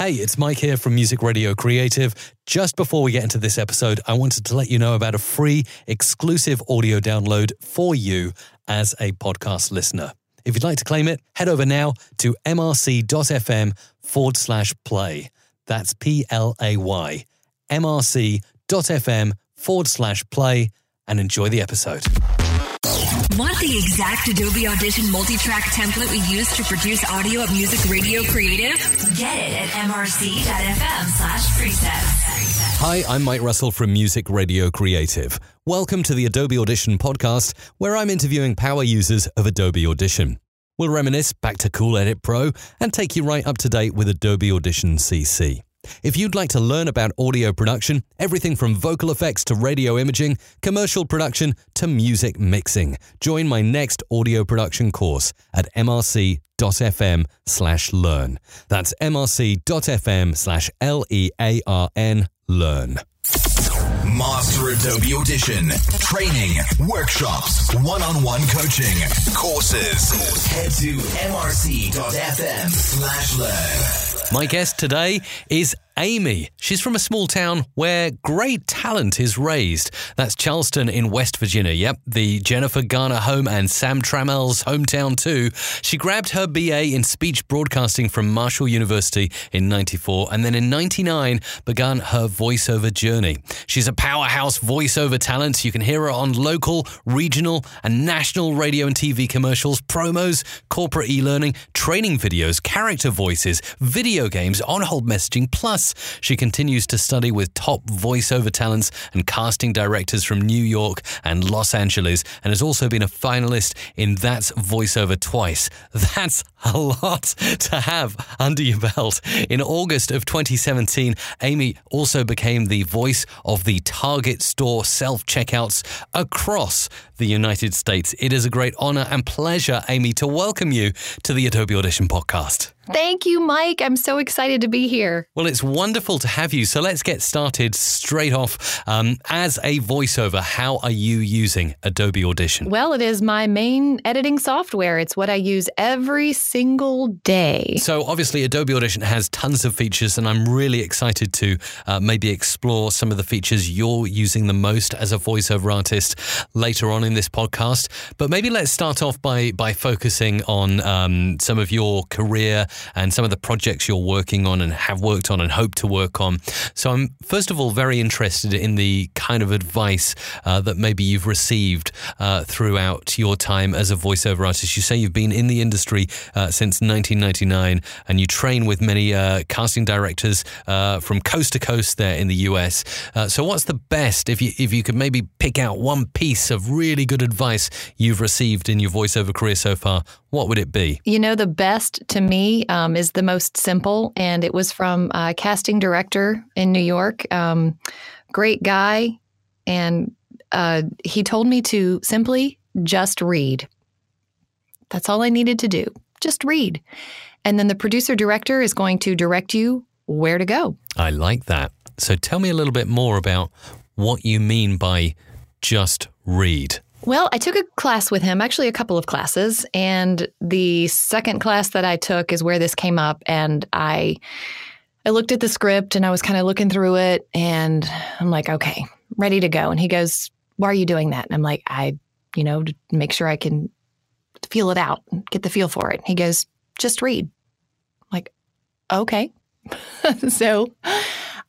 Hey, it's Mike here from Music Radio Creative. Just before we get into this episode, I wanted to let you know about a free exclusive audio download for you as a podcast listener. If you'd like to claim it, head over now to mrc.fm forward slash play. That's P L A Y. mrc.fm forward slash play and enjoy the episode. Want the exact Adobe Audition multi-track template we use to produce audio at Music Radio Creative? Get it at mrc.fm slash presets. Hi, I'm Mike Russell from Music Radio Creative. Welcome to the Adobe Audition podcast, where I'm interviewing power users of Adobe Audition. We'll reminisce back to Cool Edit Pro and take you right up to date with Adobe Audition CC. If you'd like to learn about audio production, everything from vocal effects to radio imaging, commercial production to music mixing, join my next audio production course at mrc.fm slash learn. That's mrc.fm slash L-E-A-R-N learn. Master Adobe Audition. Training, workshops, one-on-one coaching, courses. Head to mrc.fm slash learn. My guest today is Amie. She's from a small town where great talent is raised. That's Charleston in West Virginia. Yep, the Jennifer Garner home and Sam Trammell's hometown too. She grabbed her BA in speech broadcasting from Marshall University in 94 and then in 99 began her voiceover journey. She's a powerhouse voiceover talent. You can hear her on local, regional, and national radio and TV commercials, promos, corporate e-learning, training videos, character voices, video games, on-hold messaging, plus she continues to study with top voiceover talents and casting directors from New York and Los Angeles, and has also been a finalist in That's Voiceover twice. That's a lot to have under your belt. In August of 2017, Amie also became the voice of the Target store self checkouts across the United States. It is a great honor and pleasure, Amie, to welcome you to the Adobe Audition podcast. Thank you, Mike. I'm so excited to be here. Well, it's wonderful to have you. So let's get started straight off. Um, as a voiceover, how are you using Adobe Audition? Well, it is my main editing software. It's what I use every single day. So, obviously, Adobe Audition has tons of features, and I'm really excited to uh, maybe explore some of the features you're using the most as a voiceover artist later on in this podcast. But maybe let's start off by by focusing on um, some of your career and some of the projects you're working on and have worked on and hope to work on. So, I'm first of all very interested in the kind of advice uh, that maybe you've received uh, throughout your time as a voiceover artist. You say you've been in the industry uh, since 1999 and you train with many uh, casting directors uh, from coast to coast there in the US. Uh, so, what's the best if you if you could maybe pick out one piece of really good advice you've received in your voiceover career so far? What would it be? You know, the best to me um, is the most simple, and it was from a casting director in New York. Um, great guy, and uh, he told me to simply just read. That's all I needed to do. Just read. And then the producer director is going to direct you where to go. I like that. So, tell me a little bit more about what you mean by just read. Well, I took a class with him, actually, a couple of classes. And the second class that I took is where this came up. And I. I looked at the script and I was kind of looking through it and I'm like, okay, ready to go. And he goes, Why are you doing that? And I'm like, I, you know, to make sure I can feel it out, get the feel for it. He goes, Just read. I'm like, okay. so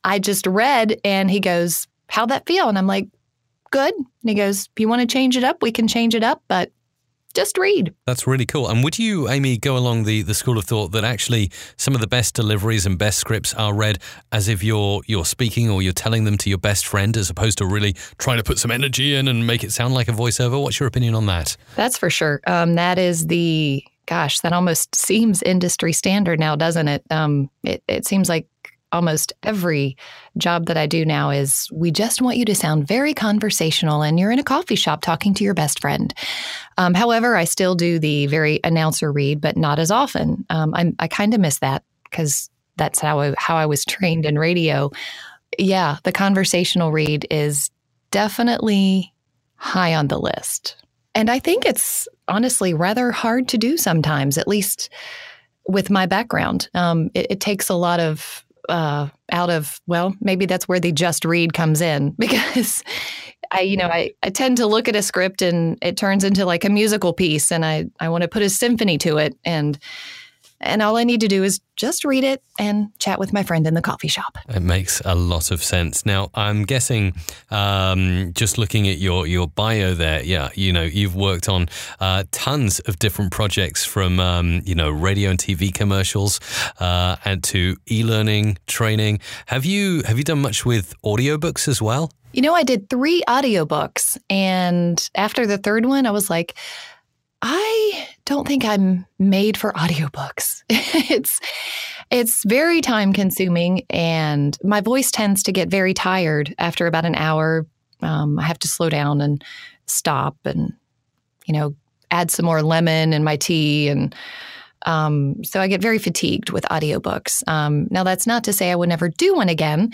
I just read and he goes, How'd that feel? And I'm like, Good. And he goes, If you want to change it up, we can change it up, but just read. That's really cool. And would you, Amie, go along the, the school of thought that actually some of the best deliveries and best scripts are read as if you're you're speaking or you're telling them to your best friend as opposed to really trying to put some energy in and make it sound like a voiceover? What's your opinion on that? That's for sure. Um, that is the gosh, that almost seems industry standard now, doesn't it? Um, it, it seems like almost every job that I do now is we just want you to sound very conversational and you're in a coffee shop talking to your best friend. Um, however, I still do the very announcer read, but not as often. Um, I'm, I kind of miss that because that's how I, how I was trained in radio. Yeah, the conversational read is definitely high on the list. And I think it's honestly rather hard to do sometimes, at least with my background. Um, it, it, takes a lot of uh, out of well, maybe that's where the just read comes in. Because I, you know, I, I tend to look at a script and it turns into like a musical piece, and I I want to put a symphony to it, and and all I need to do is just read it and chat with my friend in the coffee shop. It makes a lot of sense. Now, I'm guessing, um, just looking at your, your bio there, yeah, you know, you've worked on uh, tons of different projects from, um, you know, radio and TV commercials uh, and to e-learning training. Have you have you done much with audiobooks as well? You know, I did three audiobooks, and after the third one, I was like, I don't think I'm made for audiobooks. it's it's very time consuming and my voice tends to get very tired after about an hour. Um, I have to slow down and stop and you know add some more lemon in my tea and um, so I get very fatigued with audiobooks. Um, now that's not to say I would never do one again.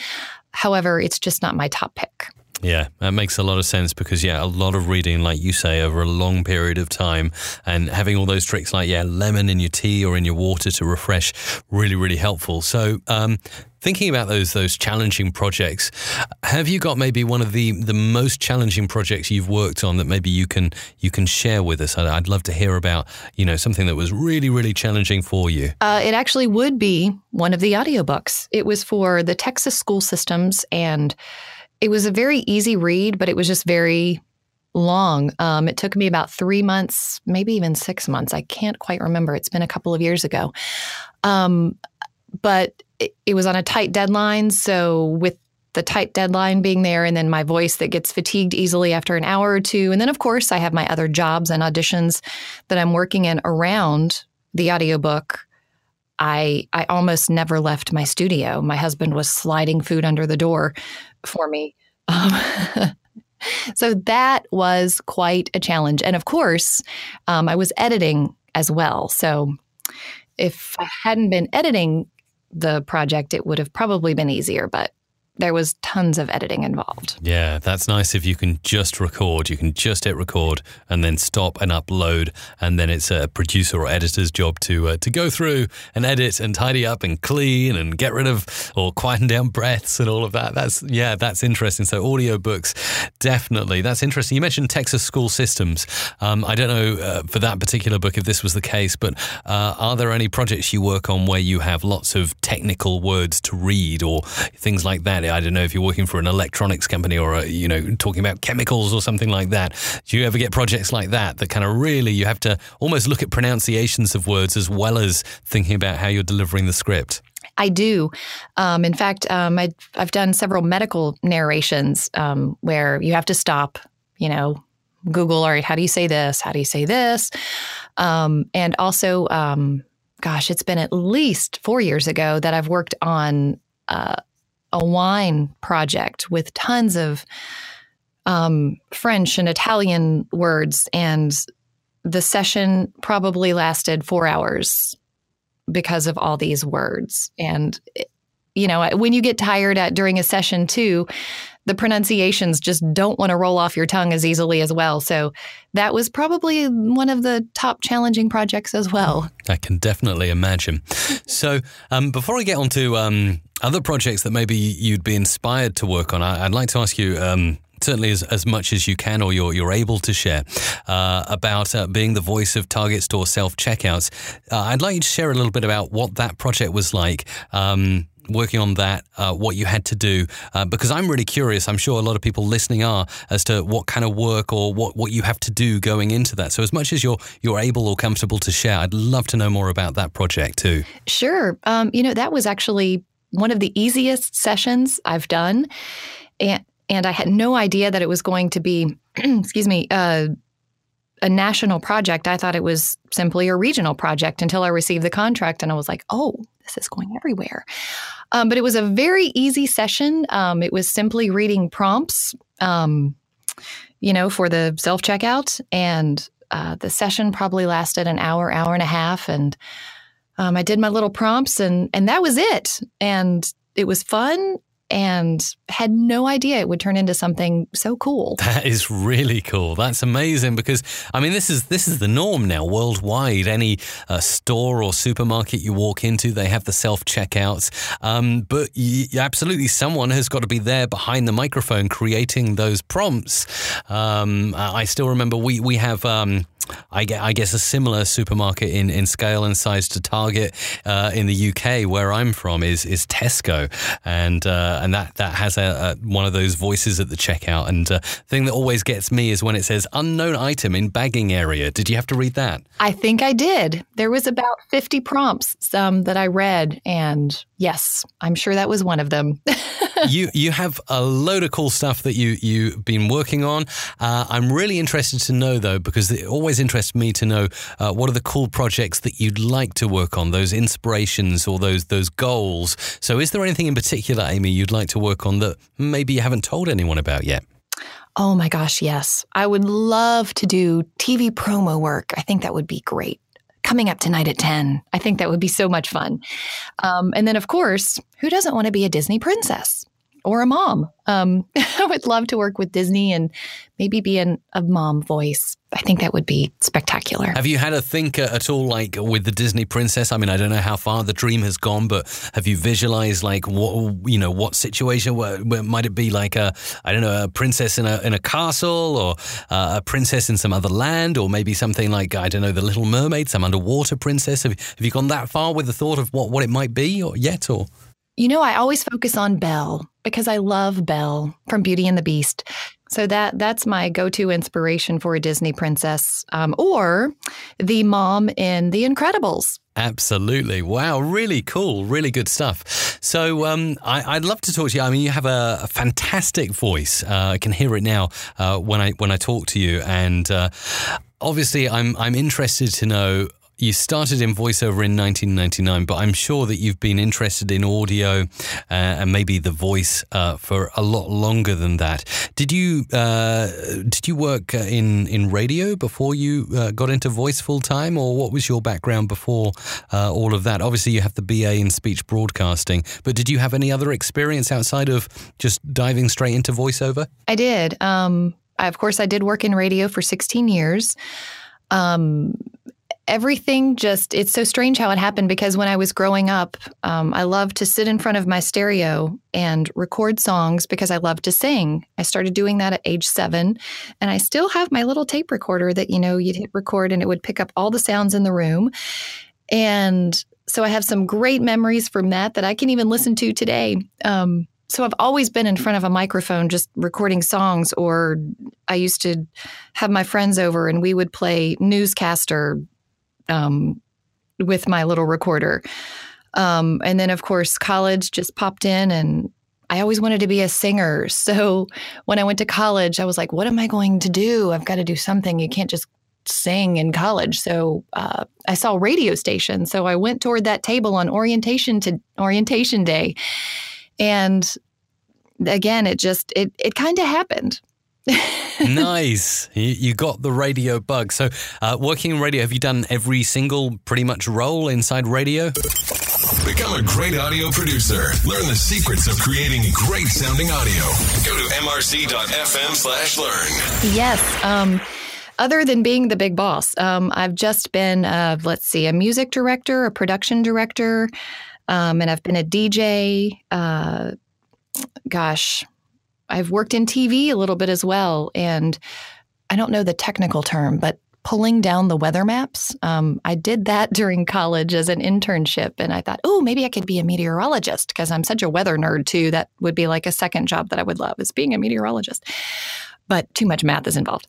However, it's just not my top pick. Yeah, that makes a lot of sense because, yeah, a lot of reading, like you say, over a long period of time and having all those tricks like, yeah, lemon in your tea or in your water to refresh, really, really helpful. So, um, thinking about those those challenging projects, have you got maybe one of the, the most challenging projects you've worked on that maybe you can you can share with us? I'd, I'd love to hear about, you know, something that was really, really challenging for you. Uh, it actually would be one of the audiobooks. It was for the Texas school systems and it was a very easy read, but it was just very long. Um, it took me about three months, maybe even six months. I can't quite remember. It's been a couple of years ago. Um, but it, it was on a tight deadline. So, with the tight deadline being there, and then my voice that gets fatigued easily after an hour or two. And then, of course, I have my other jobs and auditions that I'm working in around the audiobook. I I almost never left my studio. My husband was sliding food under the door for me. Um, so that was quite a challenge. And of course, um, I was editing as well. So if I hadn't been editing the project, it would have probably been easier. But there was tons of editing involved. Yeah, that's nice if you can just record. You can just hit record and then stop and upload, and then it's a producer or editor's job to uh, to go through and edit and tidy up and clean and get rid of or quieten down breaths and all of that. That's yeah, that's interesting. So audiobooks, definitely, that's interesting. You mentioned Texas school systems. Um, I don't know uh, for that particular book if this was the case, but uh, are there any projects you work on where you have lots of technical words to read or things like that? I don't know if you're working for an electronics company or, a, you know, talking about chemicals or something like that. Do you ever get projects like that that kind of really you have to almost look at pronunciations of words as well as thinking about how you're delivering the script? I do. Um, in fact, um, I, have done several medical narrations um, where you have to stop, you know, Google, all right, how do you say this? How do you say this? Um, and also, um, gosh, it's been at least four years ago that I've worked on uh, a wine project with tons of um, French and Italian words, and the session probably lasted four hours because of all these words. And you know, when you get tired at during a session too, the pronunciations just don't want to roll off your tongue as easily as well. So that was probably one of the top challenging projects as well. I can definitely imagine. So um, before I get on to um, other projects that maybe you'd be inspired to work on, I, would like to ask you. Um, certainly as, as much as you can or you're, you're able to share uh, about uh, being the voice of Target Store self checkouts. Uh, I'd like you to share a little bit about what that project was like. Working on that, uh, what you had to do, uh, because I'm really curious. I'm sure a lot of people listening are as to what kind of work or what, what you have to do going into that. So, as much as you're you're able or comfortable to share, I'd love to know more about that project too. Sure. Um, you know, that was actually one of the easiest sessions I've done, and and I had no idea that it was going to be, excuse me. Uh, a national project. I thought it was simply a regional project until I received the contract, and I was like, "Oh, this is going everywhere." Um, but it was a very easy session. Um, it was simply reading prompts, um, you know, for the self checkout. And uh, the session probably lasted an hour, hour and a half. And um, I did my little prompts, and and that was it. And it was fun. and had no idea it would turn into something so cool. That is really cool. That's amazing because I mean this is this is the norm now worldwide. Any uh, store or supermarket you walk into, they have the self checkouts. Um, but absolutely, someone has got to be there behind the microphone creating those prompts. Um, I still remember we we have. Um, I guess a similar supermarket in, in scale and size to Target uh, in the UK, where I'm from, is is Tesco, and uh, and that that has a, one of those voices at the checkout. And uh, thing that always gets me is when it says unknown item in bagging area. Did you have to read that? I think I did. There was about 50 prompts um, that I read, and yes, I'm sure that was one of them. you you have a load of cool stuff that you you've been working on. Uh, I'm really interested to know though, because it always interests me to know uh, what are the cool projects that you'd like to work on, those inspirations or those those goals. So, is there anything in particular, Amie, you'd like to work on that maybe you haven't told anyone about yet? Oh my gosh, yes. I would love to do TV promo work. I think that would be great coming up tonight at 10. I think that would be so much fun. Um, and then, of course, who doesn't want to be a Disney princess? Or a mom. Um, I would love to work with Disney and maybe be in a mom voice. I think that would be spectacular. Have you had a think at all, like with the Disney princess? I mean, I don't know how far the dream has gone, but have you visualized, like, what you know, what situation? Where, where might it be like a, I don't know, a princess in a in a castle, or uh, a princess in some other land, or maybe something like I don't know, the Little Mermaid, some underwater princess? Have, have you gone that far with the thought of what what it might be, or yet, or? You know, I always focus on Belle because I love Belle from Beauty and the Beast. So that that's my go-to inspiration for a Disney princess, um, or the mom in The Incredibles. Absolutely. Wow. Really cool. Really good stuff. So um, I, would love to talk to you. I mean, you have a, a fantastic voice. Uh, I can hear it now uh, when I when I talk to you, and uh, obviously, I'm I'm interested to know you started in voiceover in 1999, but I'm sure that you've been interested in audio uh, and maybe the voice uh, for a lot longer than that. Did you uh, did you work uh, in in radio before you uh, got into voice full time, or what was your background before uh, all of that? Obviously, you have the BA in speech broadcasting, but did you have any other experience outside of just diving straight into voiceover? I did. Um, I, of course, I did work in radio for 16 years. Um, everything just it's so strange how it happened because when i was growing up um, i loved to sit in front of my stereo and record songs because i loved to sing. I started doing that at age seven and i still have my little tape recorder that you know you'd hit record and it would pick up all the sounds in the room. And so i have some great memories from that that i can even listen to today. Um, so I've always been in front of a microphone just recording songs or I used to have my friends over and we would play newscaster um, with my little recorder. Um, and then, of course, college just popped in, and I always wanted to be a singer. So when I went to college, I was like, what am I going to do? I've got to do something. You can't just sing in college. So uh, I saw radio station. So I went toward that table on orientation to orientation day. And again, it just it it kind of happened nice. You, you, got the radio bug. So, uh, working in radio, have you done every single pretty much role inside radio? Become a great audio producer. Learn the secrets of creating great sounding audio. Go to mrc.fm slash learn. Yes. Um, other than being the big boss, um, I've just been, uh, let's see, a music director, a production director, um, and I've been a DJ. Uh, gosh, I've worked in TV a little bit as well. And I don't know the technical term, but pulling down the weather maps. Um, I did that during college as an internship. And I thought, oh, maybe I could be a meteorologist because I'm such a weather nerd too. That would be like a second job that I would love is being a meteorologist. But too much math is involved.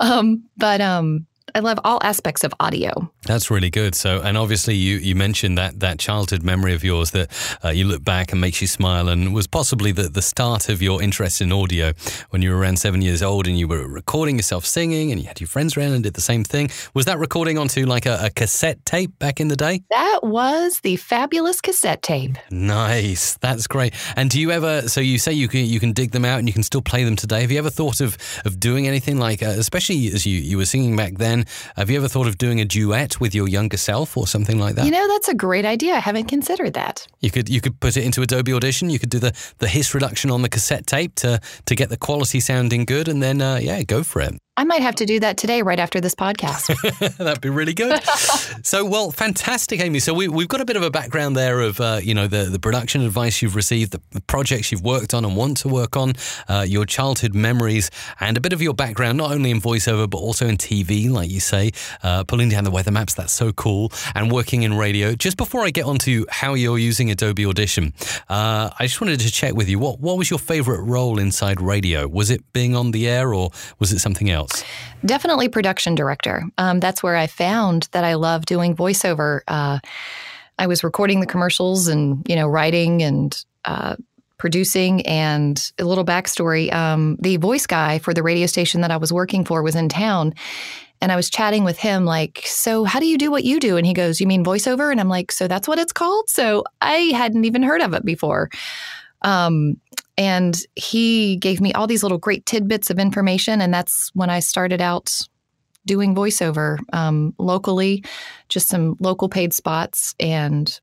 Um, but um, I love all aspects of audio. That's really good. So, and obviously, you you mentioned that that childhood memory of yours that uh, you look back and makes you smile, and was possibly the the start of your interest in audio when you were around seven years old, and you were recording yourself singing, and you had your friends around and did the same thing. Was that recording onto like a, a cassette tape back in the day? That was the fabulous cassette tape. Nice, that's great. And do you ever? So you say you can you can dig them out and you can still play them today. Have you ever thought of of doing anything like, uh, especially as you you were singing back then? Have you ever thought of doing a duet with your younger self or something like that? You know, that's a great idea. I haven't considered that. You could you could put it into Adobe Audition. You could do the the hiss reduction on the cassette tape to to get the quality sounding good, and then uh, yeah, go for it. I might have to do that today, right after this podcast. That'd be really good. so, well, fantastic, Amy. So we, we've got a bit of a background there of uh, you know the the production advice you've received, the projects you've worked on and want to work on, uh, your childhood memories, and a bit of your background, not only in voiceover but also in TV, like you say, uh, pulling down the weather maps. That's so cool, and working in radio. Just before I get on to how you're using Adobe Audition, uh, I just wanted to check with you what what was your favorite role inside radio? Was it being on the air or was it something else? Else? Definitely production director. Um, that's where I found that I love doing voiceover. Uh, I was recording the commercials and you know writing and uh, producing. And a little backstory: um, the voice guy for the radio station that I was working for was in town. And I was chatting with him, like, so how do you do what you do? And he goes, You mean voiceover? And I'm like, So that's what it's called? So I hadn't even heard of it before. Um, and he gave me all these little great tidbits of information. And that's when I started out doing voiceover um, locally, just some local paid spots. And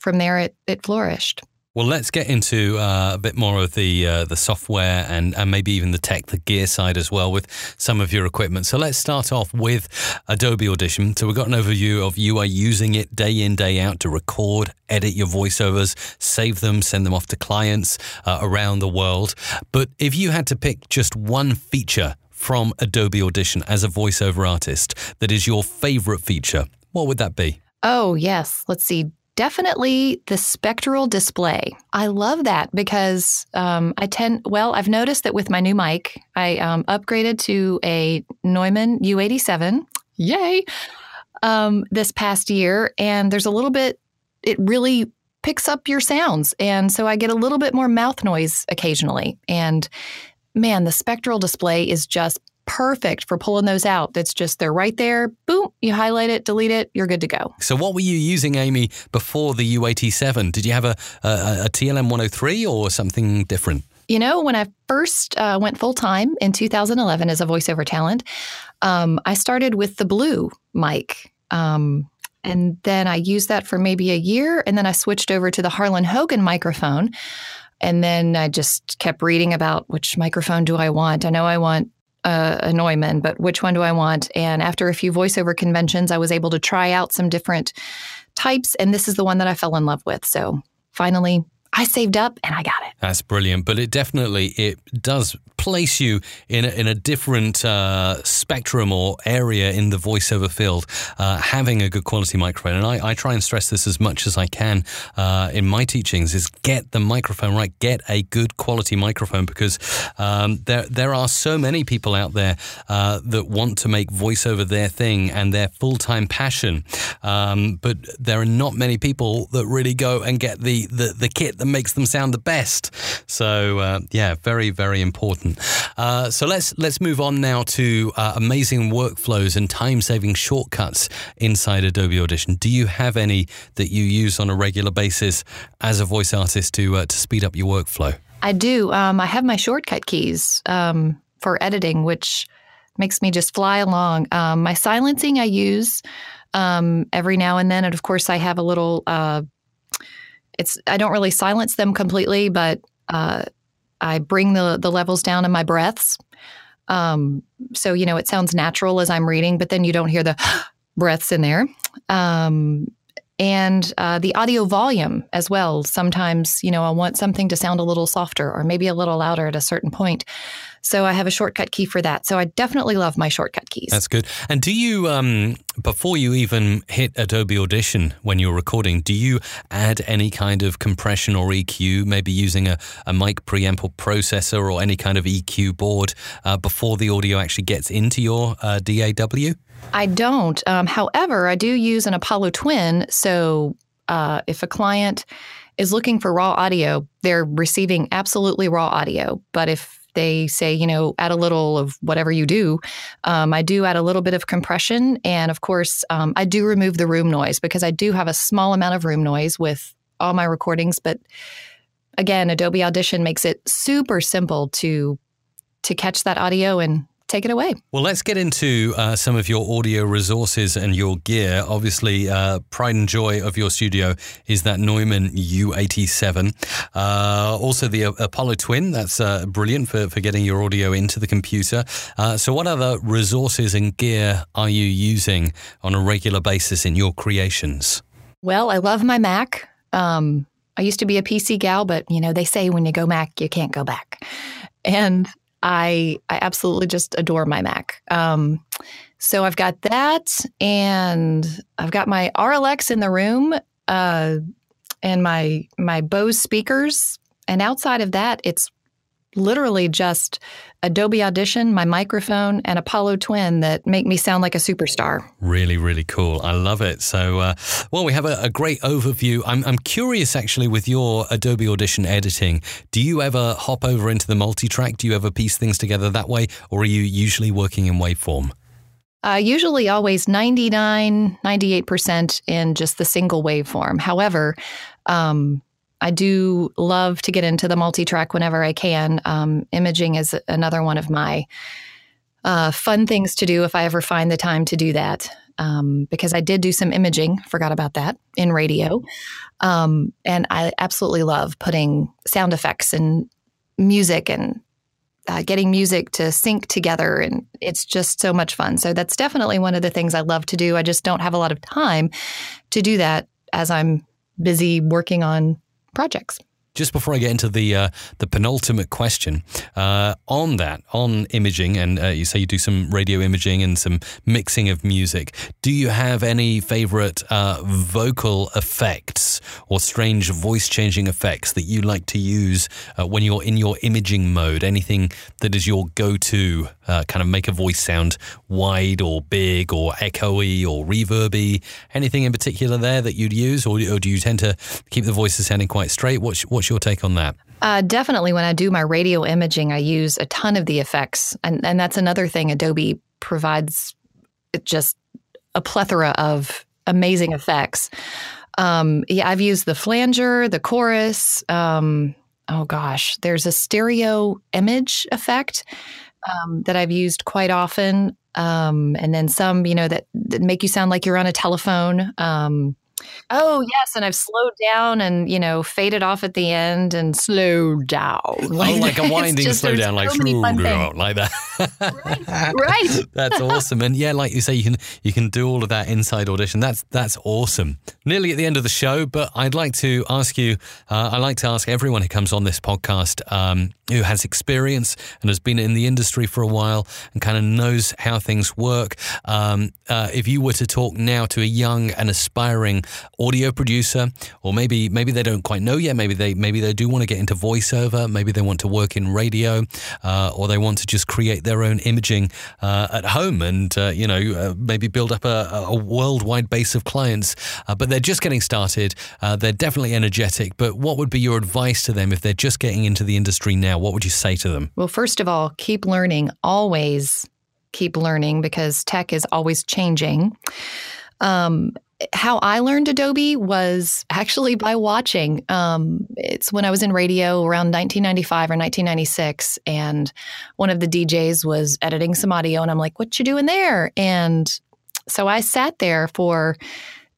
from there, it, it flourished. Well, let's get into uh, a bit more of the uh, the software and, and maybe even the tech, the gear side as well with some of your equipment. So let's start off with Adobe Audition. So we've got an overview of you are using it day in day out to record, edit your voiceovers, save them, send them off to clients uh, around the world. But if you had to pick just one feature from Adobe Audition as a voiceover artist that is your favorite feature, what would that be? Oh, yes. Let's see definitely the spectral display. I love that because um, I tend, well, I've noticed that with my new mic, I um, upgraded to a Neumann U87. Yay! Um, this past year. And there's a little bit, it really picks up your sounds. And so I get a little bit more mouth noise occasionally. And man, the spectral display is just perfect for pulling those out. That's just they're right there. Boom, you highlight it, delete it, you're good to go. So, what were you using, Amie, before the U87? Did you have a, a, a TLM 103 or something different? You know, when I first uh, went full time in 2011 as a voiceover talent, um, I started with the blue mic. Um, and then I used that for maybe a year. And then I switched over to the Harlan Hogan microphone. And then I just kept reading about which microphone do I want. I know I want uh, a Neumann, but which one do I want? And after a few voiceover conventions, I was able to try out some different types, and this is the one that I fell in love with. So finally, I saved up and I got it. That's brilliant. But it definitely it does place you in a, in a different uh, spectrum or area in the voiceover field, uh, having a good quality microphone. And I, I, try and stress this as much as I can uh, in my teachings: is get the microphone right, get a good quality microphone because um, there there are so many people out there uh, that want to make voiceover their thing and their full time passion, um, but there are not many people that really go and get the the, the kit that makes them sound the best. So uh, yeah, very very important. Uh, so let's let's move on now to uh, amazing workflows and time saving shortcuts inside Adobe Audition. Do you have any that you use on a regular basis as a voice artist to uh, to speed up your workflow? I do. Um, I have my shortcut keys um, for editing, which makes me just fly along. Um, my silencing I use um, every now and then, and of course I have a little uh, it's I don't really silence them completely, but uh, I bring the the levels down in my breaths. Um, so you know it sounds natural as I'm reading, but then you don't hear the breaths in there. Um, and uh, the audio volume as well. Sometimes, you know, I want something to sound a little softer or maybe a little louder at a certain point. So I have a shortcut key for that. So I definitely love my shortcut keys. That's good. And do you, um, before you even hit Adobe Audition when you're recording, do you add any kind of compression or EQ, maybe using a, a mic preamp or processor or any kind of EQ board uh, before the audio actually gets into your uh, DAW? I don't. Um, however, I do use an Apollo Twin. So uh, if a client is looking for raw audio, they're receiving absolutely raw audio. But if they say, you know, add a little of whatever you do. Um, I do add a little bit of compression. And of course, um, I do remove the room noise because I do have a small amount of room noise with all my recordings. But again, Adobe Audition makes it super simple to to catch that audio and take it away. Well, let's get into uh, some of your audio resources and your gear. Obviously, uh, pride and joy of your studio is that Neumann U87. Uh, also, the Apollo Twin. That's uh, brilliant for, for getting your audio into the computer. Uh, so, what other resources and gear are you using on a regular basis in your creations? Well, I love my Mac. Um, I used to be a PC gal, but you know they say when you go Mac, you can't go back. And I I absolutely just adore my Mac. Um, so I've got that, and I've got my Auralex in the room, uh, and my my Bose speakers. And outside of that, it's literally just Adobe Audition, my microphone, and Apollo Twin that make me sound like a superstar. Really, really cool. I love it. So, uh, well, we have a, a, great overview. I'm, I'm curious actually with your Adobe Audition editing. Do you ever hop over into the multi track? Do you ever piece things together that way? Or are you usually working in waveform? Uh, usually always 99, 98% in just the single waveform. However, um, I do love to get into the multi track whenever I can. Um, imaging is another one of my uh, fun things to do if I ever find the time to do that. Um, because I did do some imaging, forgot about that in radio. Um, and I absolutely love putting sound effects and music and uh, getting music to sync together. And it's just so much fun. So that's definitely one of the things I love to do. I just don't have a lot of time to do that as I'm busy working on projects. Just before I get into the uh, the penultimate question uh, on that on imaging, and uh, you say you do some radio imaging and some mixing of music. Do you have any favorite uh, vocal effects or strange voice changing effects that you like to use uh, when you're in your imaging mode? Anything that is your go to uh, kind of make a voice sound wide or big or echoey or reverby? Anything in particular there that you'd use, or, or do you tend to keep the voices sounding quite straight? What's, what's your take on that? Uh, definitely, when I do my radio imaging, I use a ton of the effects, and and that's another thing Adobe provides. Just a plethora of amazing effects. Um, yeah, I've used the flanger, the chorus. Um, oh gosh, there's a stereo image effect um, that I've used quite often. Um, and then some, you know, that, that, make you sound like you're on a telephone. Oh yes, and I've slowed down and you know faded off at the end and slowed down. Like, oh, like a winding just, slow down, like like that. right. right. that's awesome, and yeah, like you say, you can you can do all of that inside audition. That's that's awesome. Nearly at the end of the show, but I'd like to ask you. Uh, I like to ask everyone who comes on this podcast um, who has experience and has been in the industry for a while and kind of knows how things work. Um, uh, if you were to talk now to a young and aspiring audio producer, or maybe maybe they don't quite know yet. Maybe they maybe they do want to get into voiceover. Maybe they want to work in radio, uh, or they want to just create their own imaging uh, at home and uh, you know uh, maybe build up a, a, worldwide base of clients. Uh, but they're just getting started. They're definitely energetic. But what would be your advice to them if they're just getting into the industry now? What would you say to them? Well, first of all, keep learning. Always keep learning because tech is always changing. Um, how I learned Adobe was actually by watching. Um, it's when I was in radio around 1995 or 1996, and one of the DJs was editing some audio, and I'm like, "What you doing there?" And so I sat there for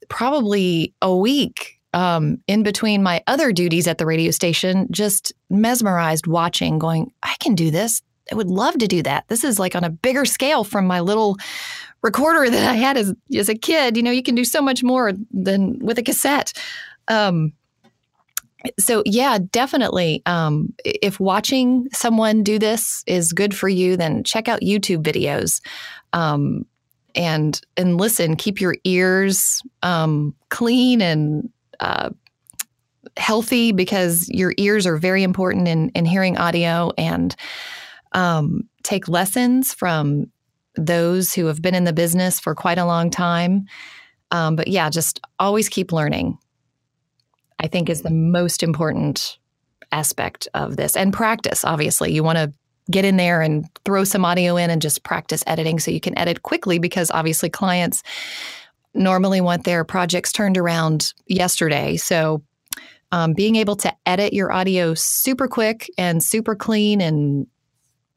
probably a week um, in between my other duties at the radio station, just mesmerized watching, going, I can do this. I would love to do that. This is like on a bigger scale from my little recorder that I had as, as a kid. You know, you can do so much more than with a cassette. Um, so yeah, definitely. Um, if watching someone do this is good for you, then check out YouTube videos. Um, and and listen. Keep your ears um, clean and uh, healthy because your ears are very important in, in hearing audio and um, take lessons from those who have been in the business for quite a long time. Um, but yeah, just always keep learning, I think is the most important aspect of this. And practice, obviously. You want to get in there and throw some audio in and just practice editing so you can edit quickly because obviously clients normally want their projects turned around yesterday. So, um, being able to edit your audio super quick and super clean and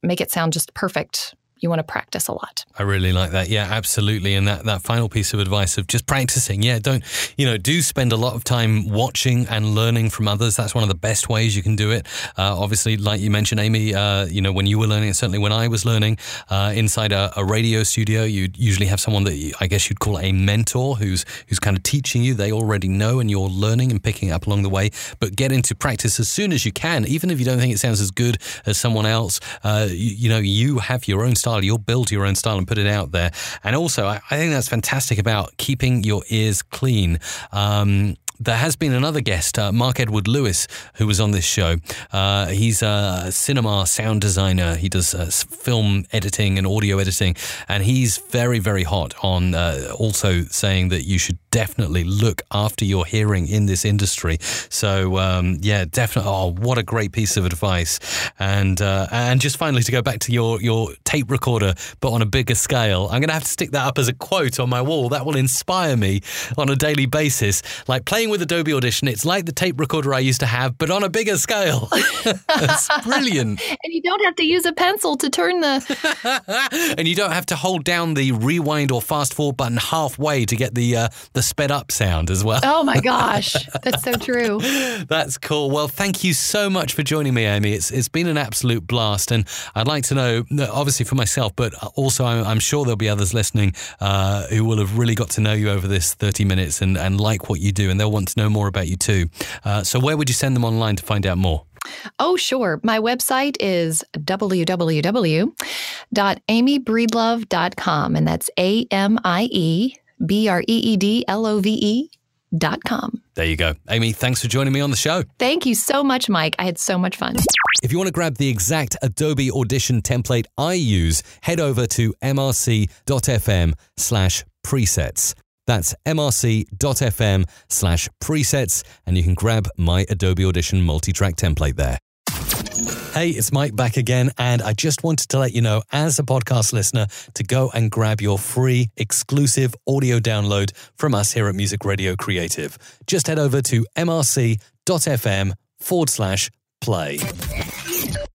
make it sound just perfect you want to practice a lot. I really like that. Yeah, absolutely. And that, that final piece of advice of just practicing. Yeah, don't, you know, do spend a lot of time watching and learning from others. That's one of the best ways you can do it. Uh, obviously, like you mentioned, Amie, uh, you know, when you were learning, certainly when I was learning uh, inside a, a, radio studio, you usually have someone that I guess you'd call a mentor who's, who's kind of teaching you. They already know and you're learning and picking up along the way. But get into practice as soon as you can, even if you don't think it sounds as good as someone else. Uh, you, you know, you have your own style. You'll build your own style and put it out there. And also, I, I think that's fantastic about keeping your ears clean. Um, there has been another guest, uh, Mark Edward Lewis, who was on this show. Uh, he's a cinema sound designer. He does uh, film editing and audio editing, and he's very, very hot on uh, also saying that you should definitely look after your hearing in this industry. So, um, yeah, definitely. Oh, what a great piece of advice! And uh, and just finally to go back to your your tape recorder, but on a bigger scale. I'm going to have to stick that up as a quote on my wall. That will inspire me on a daily basis, like playing playing with Adobe Audition, it's like the tape recorder I used to have, but on a bigger scale. That's brilliant. and you don't have to use a pencil to turn the. and you don't have to hold down the rewind or fast forward button halfway to get the uh, the sped up sound as well. Oh my gosh, that's so true. That's cool. Well, thank you so much for joining me, Amie. It's it's been an absolute blast, and I'd like to know, obviously for myself, but also I'm, sure there'll be others listening uh, who will have really got to know you over this 30 minutes and, and like what you do, and they'll want to know more about you too. Uh, so, where would you send them online to find out more? Oh, sure. My website is www.amiebreedlove.com, and that's A M I E B R E E D L O V E. Dot com. There you go. Amie, thanks for joining me on the show. Thank you so much, Mike. I had so much fun. If you want to grab the exact Adobe Audition template I use, head over to mrc.fm slash presets. That's mrc.fm slash presets, and you can grab my Adobe Audition multi-track template there. Hey, it's Mike back again, and I just wanted to let you know, as a podcast listener, to go and grab your free exclusive audio download from us here at Music Radio Creative. Just head over to mrc.fm forward slash play.